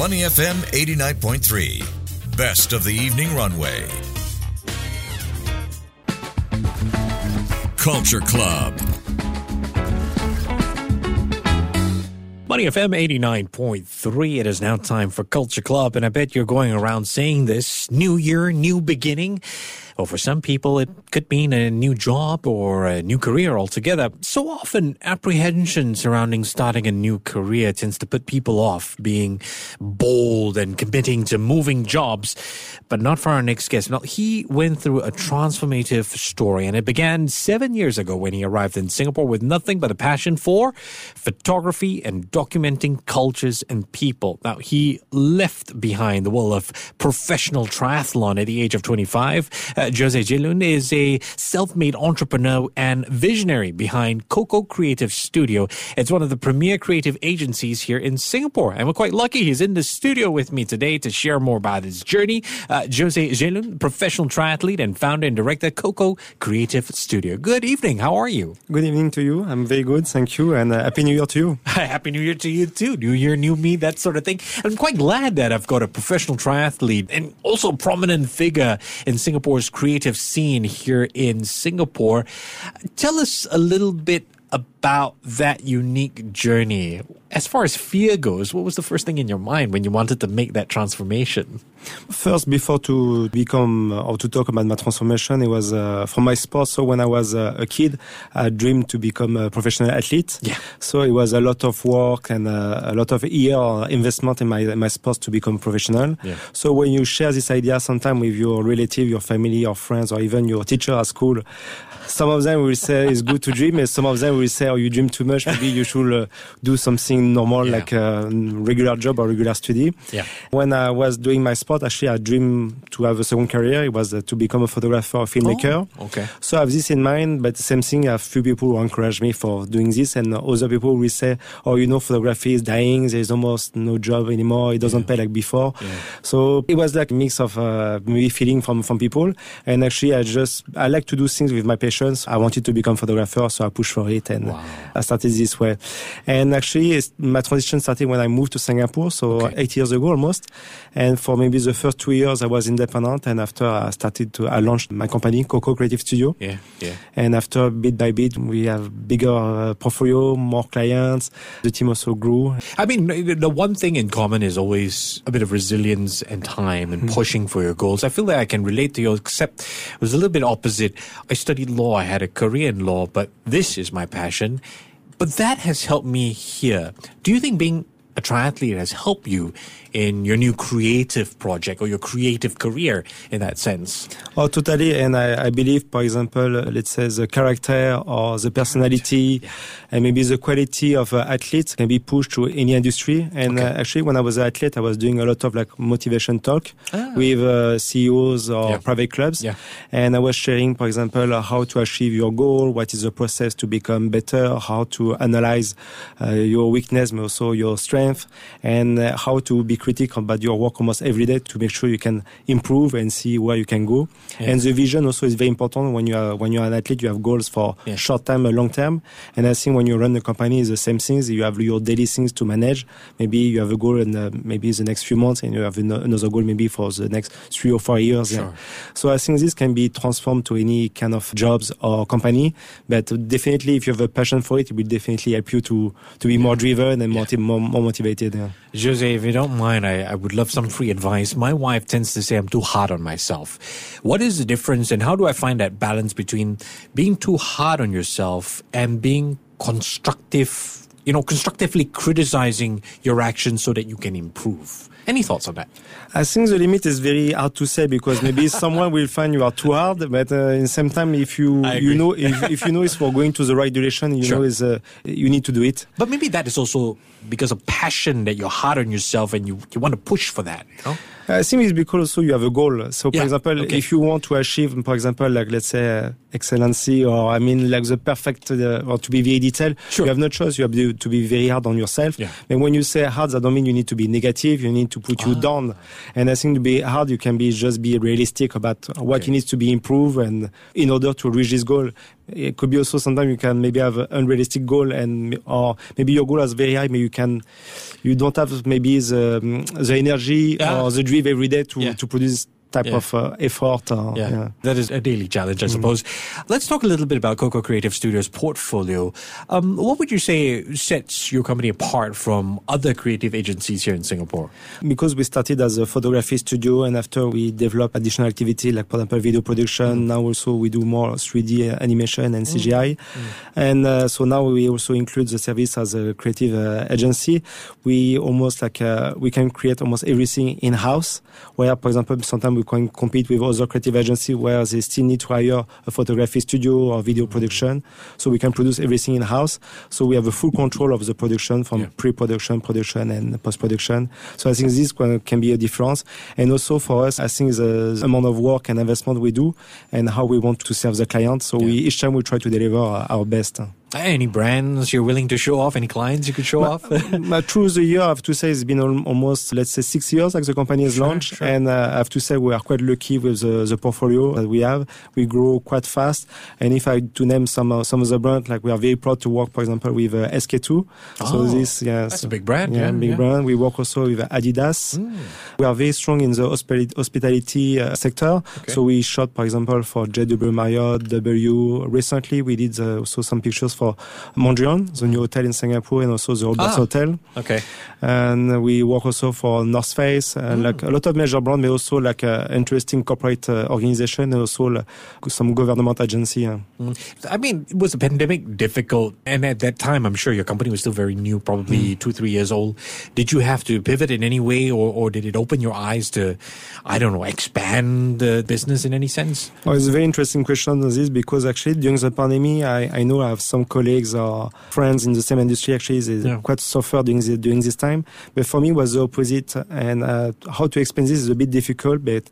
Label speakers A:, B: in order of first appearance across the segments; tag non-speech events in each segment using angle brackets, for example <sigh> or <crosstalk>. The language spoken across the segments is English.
A: Money FM 89.3. Best of the evening runway. Culture Club.
B: Money FM 89.3. It is now time for Culture Club, and I bet you're going around saying this new year, new beginning. Well, for some people, it could mean a new job or a new career altogether. So often, apprehension surrounding starting a new career tends to put people off being bold and committing to moving jobs. But not for our next guest. Now, he went through a transformative story, and it began seven years ago when he arrived in Singapore with nothing but a passion for photography and documenting cultures and people. Now, he left behind the world of professional triathlon at the age of 25. Uh, Jose Jeuland is a self-made entrepreneur and visionary behind Coco Creative Studio. It's one of the premier creative agencies here in Singapore, and we're quite lucky he's in the studio with me today to share more about his journey. Uh, Jose Jeuland, professional triathlete and founder and director, Coco Creative Studio. Good evening. How are you?
C: Good evening to you. I'm very good, thank you, and uh, happy New Year to you. <laughs>
B: Happy New Year to you too. New year, new me, that sort of thing. I'm quite glad that I've got a professional triathlete and also a prominent figure in Singapore's creative scene here in Singapore. Tell us a little bit about that unique journey. As far as fear goes, what was the first thing in your mind when you wanted to make that transformation?
C: First, before to become or to talk about my transformation, it was uh, from my sport. So when I was uh, a kid, I dreamed to become a professional athlete.
B: Yeah.
C: So it was a lot of work and uh, a lot of year investment in my in my sports to become professional.
B: Yeah.
C: So when you share this idea sometime with your relative, your family, your friends, or even your teacher at school, some of them will say it's good to dream, and some of them will say, "Oh, you dream too much. Maybe you should uh, do something normal,
B: Yeah.
C: like a regular job or regular study."
B: Yeah.
C: When I was doing my sport, actually, I dreamed to have a second career. It was uh, to become a photographer or filmmaker.
B: Oh, okay.
C: So I have this in mind, but same thing, I have few people who encourage me for doing this, and other people will say, "Oh, you know, photography is dying. There's almost no job anymore. It doesn't pay like before." So it was like a mix of uh, maybe feeling from from people, and actually, I just I like to do things with my patience. I wanted to become a photographer, so I pushed for it, and
B: Wow.
C: I started this way. And actually, it's, my transition started when I moved to Singapore, so
B: Okay.
C: eight years ago almost. And for maybe the first two years, I was independent, and after I started to, I launched my company, Coco Creative Studio.
B: Yeah, yeah.
C: And after bit by bit, we have bigger uh, portfolio, more clients. The team also grew.
B: I mean, the one thing in common is always a bit of resilience and time and pushing for your goals. I feel that I can relate to you, except it was a little bit opposite. I studied law, I had a career in law, but this is my passion. But that has helped me here. Do you think being a triathlete has helped you in your new creative project or your creative career in that sense?
C: Oh, totally. And I, I believe, for example, let's say the character or the personality and maybe the quality of uh, athletes can be pushed to any industry. And
B: Okay.
C: uh, actually, when I was an athlete, I was doing a lot of like motivation talk
B: Ah.
C: with uh, CEOs or
B: Yeah.
C: private clubs.
B: Yeah.
C: And I was sharing, for example, how to achieve your goal, what is the process to become better, how to analyze uh, your weakness, but also your strength, and uh, how to be critical about your work almost every day to make sure you can improve and see where you can go.
B: Yeah.
C: And the vision also is very important when you are when you are an athlete. You have goals for
B: Yeah.
C: short term and long term. And I think when you run a company, it's the same things. You have your daily things to manage. Maybe you have a goal in uh, maybe the next few months, and you have another goal maybe for the next three or four years.
B: Sure.
C: So I think this can be transformed to any kind of jobs or company. But definitely, if you have a passion for it, it will definitely help you to to be more driven and more, more, more motivated. Yeah.
B: Jose, if you don't mind, I, I would love some free advice. My wife tends to say I'm too hard on myself. What is the difference, and how do I find that balance between being too hard on yourself and being constructive, you know, constructively criticizing your actions so that you can improve? Any thoughts on that?
C: I think the limit is very hard to say because maybe <laughs> someone will find you are too hard, but uh, in the same time, if you you know if, if you know it's for going to the right direction, you
B: Sure.
C: know is uh, you need to do it.
B: But maybe that is also because of passion that you're hard on yourself and you, you want to push for that, you know?
C: I think it's because also you have a goal. So, for
B: Yeah,
C: example,
B: okay.
C: if you want to achieve, for example, like let's say uh, excellency, or I mean, like the perfect, uh, or to be very detailed,
B: Sure.
C: you have no choice. You have to be very hard on yourself.
B: Yeah.
C: And when you say hard, that don't mean you need to be negative. You need to put you
B: Ah.
C: down. And I think to be hard, you can be just be realistic about what
B: Okay.
C: needs to be improved and in order to reach this goal. It could be also sometimes you can maybe have an unrealistic goal and or maybe your goal is very high, but you can you don't have maybe the um, the energy
B: Yeah.
C: or the drive every day to
B: Yeah.
C: to produce type
B: Yeah.
C: of uh, effort. Or,
B: Yeah,
C: yeah.
B: that is a daily challenge, I
C: Mm.
B: suppose. Let's talk a little bit about Coco Creative Studios' portfolio. Um, what would you say sets your company apart from other creative agencies here in Singapore?
C: Because we started as a photography studio and after we developed additional activity like for example video production. Now also we do more 3D animation and CGI. And uh, so now we also include the service as a creative uh, agency. We almost like uh, we can create almost everything in house. Where for example sometimes we can compete with other creative agencies where they still need to hire a photography studio or video mm-hmm. production. So we can produce everything in house. So we have a full control of the production from
B: Yeah.
C: pre-production, production, and post-production. So I think this can can be a difference. And also for us, I think the, the amount of work and investment we do and how we want to serve the client. So we each time we try to deliver our best.
B: Any brands you're willing to show off? Any clients you could show off? <laughs>
C: but through the year, I have to say it's been almost, let's say, six years like the company has
B: Sure,
C: launched.
B: sure.
C: And uh, I have to say we are quite lucky with the, the portfolio that we have. We grow quite fast. And if I to name some uh, some of the brands, like we are very proud to work, for example, with uh, SK2. So
B: Oh,
C: this, yeah,
B: that's
C: so-
B: a big brand,
C: Yeah,
B: yeah,
C: big
B: yeah.
C: brand. We work also with Adidas. We are very strong in the hospitali- hospitality uh, sector.
B: Okay.
C: So we shot, for example, for JW Marriott, W. Recently, we did uh, also some pictures for Mondrian, the new hotel in Singapore, and also the Roberts
B: Ah.
C: Hotel.
B: okay.
C: And we work also for North Face,
B: Mm.
C: and like a lot of major brands, but also like uh, interesting corporate uh, organization, and also like, some government agency. uh.
B: Mm. I mean, was the pandemic difficult? And at that time, I'm sure your company was still very new, probably two, three years old. Did you have to pivot in any way, or, or did it open your eyes to, I don't know, expand the business in any sense?
C: Oh, it's a very interesting question on this because actually during the pandemic, I, I know I have some colleagues or friends in the same industry actually they
B: Yeah.
C: quite suffer during the, during this time. But for me, was the opposite. And uh, how to explain this is a bit difficult. But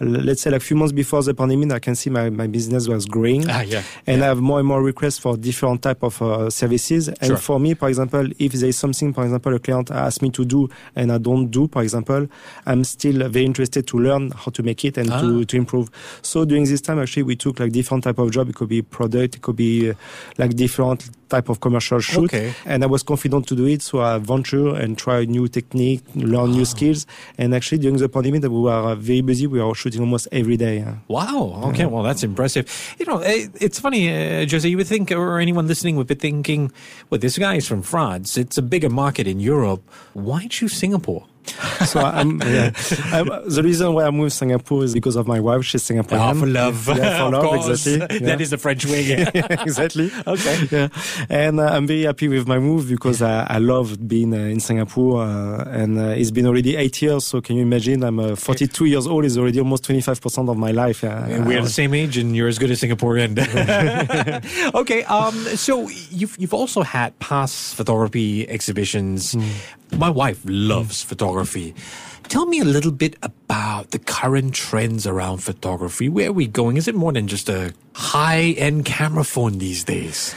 C: let's say like a few months before the pandemic, I can see my, my business was growing.
B: Ah, yeah.
C: and I have more and more requests for different type of uh, services. And
B: Sure.
C: for me, for example, if there is something, for example, a client asks me to do and I don't do, for example, I'm still very interested to learn how to make it and
B: Ah.
C: to, to improve. So during this time, actually, we took like different type of job. It could be product, it could be uh, like different type of commercial shoot.
B: Okay.
C: And I was confident to do it, so I venture and try new technique, learn
B: Ah.
C: new skills. And actually, during the pandemic, we were very busy. We were shooting almost every day. uh.
B: Wow. Okay. Well, that's impressive. You know, eh, it's funny, uh, Jose. You would think, or anyone listening would be thinking, well, this guy is from France. It's a bigger market in Europe. Why choose Singapore?
C: So I'm, <laughs> yeah. I'm, the reason why I moved to Singapore is because of my wife. She's Singaporean.
B: Ah, for love.
C: Yeah, for <laughs>
B: of
C: love,
B: course.
C: exactly. <laughs>
B: That
C: Yeah.
B: is the French way.
C: exactly.
B: Okay.
C: Yeah, and uh, I'm very happy with my move because I, I love being uh, in Singapore, uh, and uh, it's been already eight years. So can you imagine? I'm uh, 42 years old. It's already almost 25 percent of my life.
B: And we're the same age, and you're as good as Singaporean. okay, um, so you've you've also had past photography exhibitions. My wife loves photography. Tell me a little bit about the current trends around photography. Where are we going? Is it more than just a high end camera phone these days?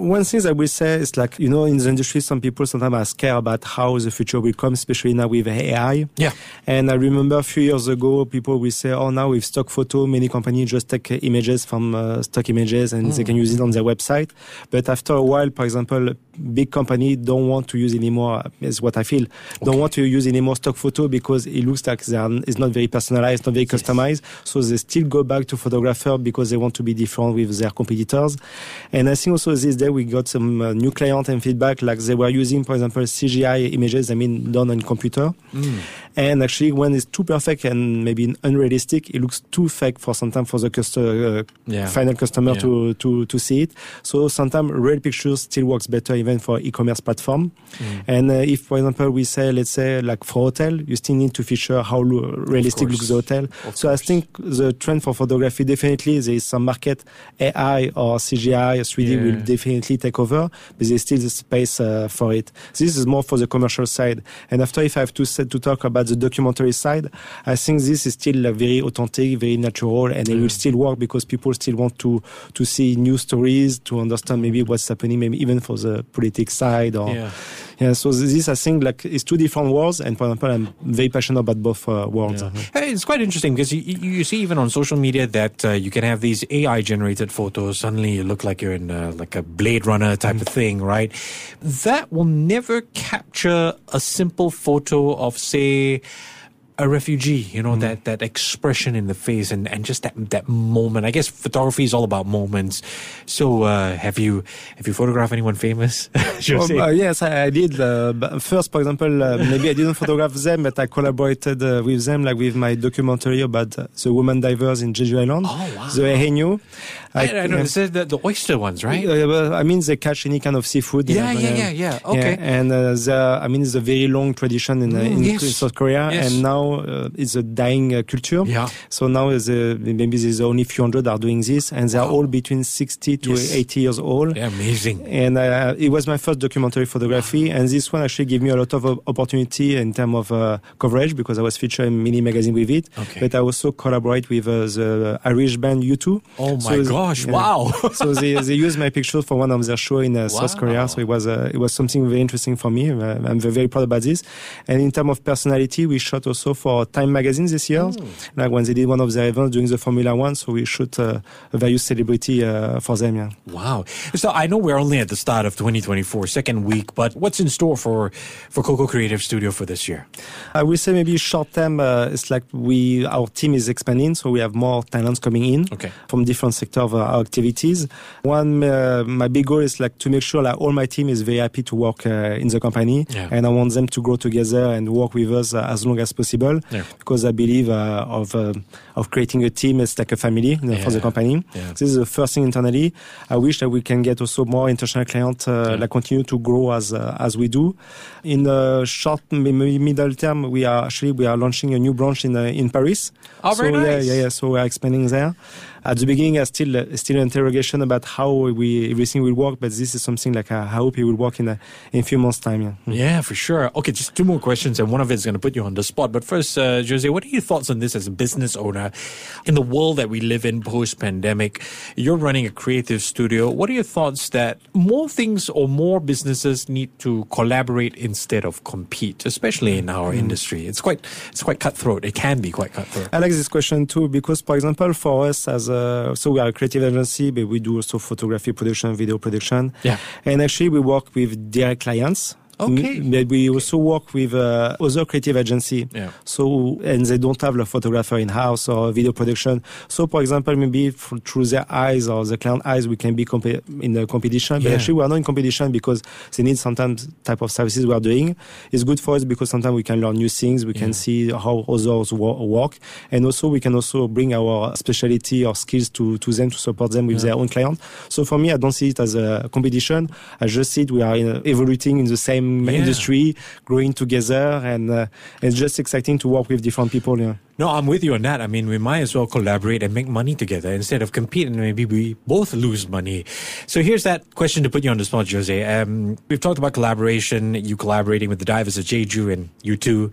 C: One thing I will say is like, you know, in the industry, some people sometimes are scared about how the future will come, especially now with AI.
B: Yeah.
C: And I remember a few years ago, people will say, oh, now with stock photo, many companies just take images from uh, stock images and they can use it on their website. But after a while, for example, big company don't want to use anymore, is what I feel, don't want to use anymore stock photo because it looks like they are, it's not very personalized, not very customized. So they still go back to photographer because they want to be different with their competitors. And I think also this we got some uh, new client and feedback, like they were using, for example, CGI images, I mean, done on computer. And actually, when it's too perfect and maybe unrealistic, it looks too fake for sometimes for the customer, uh,
B: Yeah.
C: final customer
B: Yeah.
C: to, to, to see it. So sometimes real pictures still works better even for e-commerce platform. And uh, if, for example, we say, let's say, like for hotel, you still need to feature how lo- realistic looks the hotel.
B: Of
C: so
B: course.
C: I think the trend for photography definitely there is some market AI or CGI 3D
B: Yeah.
C: will definitely definitely take over, but there's still the space uh, for it. This is more for the commercial side. And after, if I have to say, to talk about the documentary side, I think this is still uh, very authentic, very natural, and it will still work because people still want to to see new stories, to understand maybe what's happening, maybe even for the politics side or.
B: Yeah.
C: Yeah, so this I think like it's two different worlds, and for example, I'm very passionate about both uh, worlds.
B: Yeah. Hey, it's quite interesting because you, you see even on social media that uh, you can have these AI generated photos. Suddenly, you look like you're in uh, like a Blade Runner type mm. of thing, right? That will never capture a simple photo of say a refugee, you know, mm. that, that expression in the face and, and just that, that moment. I guess photography is all about moments. So, uh, have you, have you photographed anyone famous? <laughs>
C: well, uh, yes, I, I did. Uh, first, for example, uh, <laughs> maybe I didn't photograph them, but I collaborated uh, with them, like with my documentary about the women divers in Jeju Island.
B: Oh, wow.
C: The Haenyeo.
B: I, I, I know, it's the, the oyster ones, right?
C: Uh, I mean, they catch any kind of seafood.
B: Yeah, yeah, yeah, yeah. Okay.
C: Yeah, and the, I mean, it's a very long tradition in, mm, in yes. South Korea,
B: yes.
C: and now uh, it's a dying uh, culture.
B: Yeah.
C: So now maybe there's only a few hundred are doing this, and they're wow. all between 60 to yes. 80 years old.
B: Yeah, amazing.
C: And uh, it was my first documentary photography, wow. and this one actually gave me a lot of opportunity in terms of uh, coverage because I was featured in many magazine with it.
B: Okay.
C: But I also collaborate with uh, the Irish band U2.
B: Oh my so gosh! Wow. <laughs>
C: so they, they used my picture for one of their show in uh, wow. South Korea. So it was it was something very interesting for me. I'm very proud about this. And in terms of personality, we shot also for Time magazine this year, mm. like when they did one of their events during the Formula One. So we shoot uh, a various celebrity uh, for them. Yeah.
B: Wow. So I know we're only at the start of 2024, second week, but what's in store for for Coco Creative Studio for this year?
C: I will say maybe short term. Uh, it's like we our team is expanding, so we have more talents coming in
B: okay.
C: from different sectors of our activities. One, uh, my big goal is like to make sure that all my team is very happy to work uh, in the company,
B: yeah.
C: and I want them to grow together and work with us uh, as long as possible.
B: Yeah.
C: Because I believe uh, of uh, of creating a team as like a family you know,
B: yeah.
C: for the company. This is the first thing internally. I wish that we can get also more international clients, uh, like continue to grow as as we do. In the short middle term, we are actually we are launching a new branch in in Paris.
B: Oh,
C: so,
B: very nice.
C: Yeah, yeah, yeah. So we are expanding there at the beginning, I still uh, still interrogation about how we everything will work, but this is something like I hope it will work in a in a few months' time. Yeah.
B: Mm. yeah, for sure. Okay, just two more questions, and one of it is going to put you on the spot. But first, uh, Jose, what are your thoughts on this as a business owner in the world that we live in post-pandemic? You're running a creative studio. What are your thoughts that more things or more businesses need to collaborate instead of compete, especially in our mm. industry? It's quite it's quite cutthroat. It can be quite cutthroat.
C: I like this question too because, for example, for us as uh, so we are a creative agency, but we do also photography production, video production.
B: Yeah.
C: And actually, we work with direct clients.
B: Okay.
C: But we also work with uh, other creative agency.
B: Yeah.
C: So and they don't have a photographer in house or video production. So for example, maybe through their eyes or the client eyes, we can be comp- in a competition. But
B: yeah.
C: actually, we are not in competition because they need sometimes type of services we are doing. It's good for us because sometimes we can learn new things. We can yeah. see how others work, and also we can also bring our specialty or skills to to them to support them with yeah. their own client. So for me, I don't see it as a competition. I just see it we are in, evoluting in the same yeah. industry, growing together, and uh, it's just exciting to work with different people. Yeah.
B: No, I'm with you on that. I mean, we might as well collaborate and make money together instead of competing. Maybe we both lose money. So here's that question to put you on the spot, Jose. Um, we've talked about collaboration. You collaborating with the divers of Jeju and U2.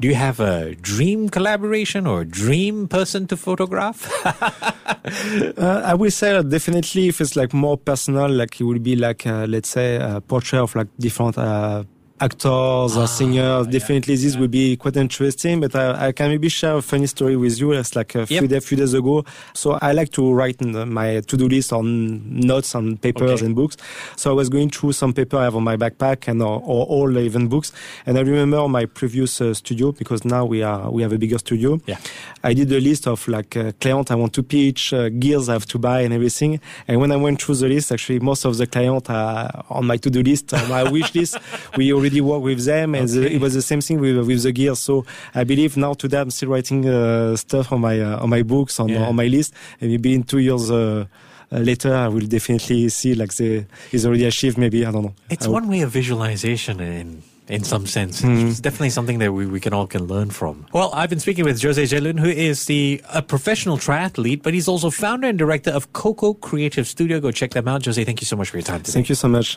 B: Do you have a dream collaboration or dream person to photograph? <laughs>
C: uh, I will say definitely if it's like more personal, like it would be like uh, let's say a portrait of like different uh, actors or ah, singers. Yeah, Definitely, this yeah. will be quite interesting. But I, I, can maybe share a funny story with you. It's like a few, yep. day, few days ago. So I like to write my to-do list on notes on papers okay. and books. So I was going through some paper I have on my backpack and or, or all even books. And I remember my previous uh, studio because now we are we have a bigger studio.
B: Yeah.
C: I did a list of like uh, clients I want to pitch, uh, gears I have to buy, and everything. And when I went through the list, actually most of the clients are on my to-do list, on my wish list. <laughs> We already already work with them, and okay. the, it was the same thing with with the gear. So I believe now today I'm still writing uh, stuff on my uh, on my books on yeah. on my list, and maybe in two years. Uh, uh, later I will definitely see like the is already achieved maybe I don't know
B: it's one way of visualization and in some sense. It's definitely something that we, we can all can learn from. Well, I've been speaking with Jose Jeuland, who is the a professional triathlete, but he's also founder and director of Coco Creative Studio. Go check them out. Jose, thank you so much for your time today.
C: Thank you so much.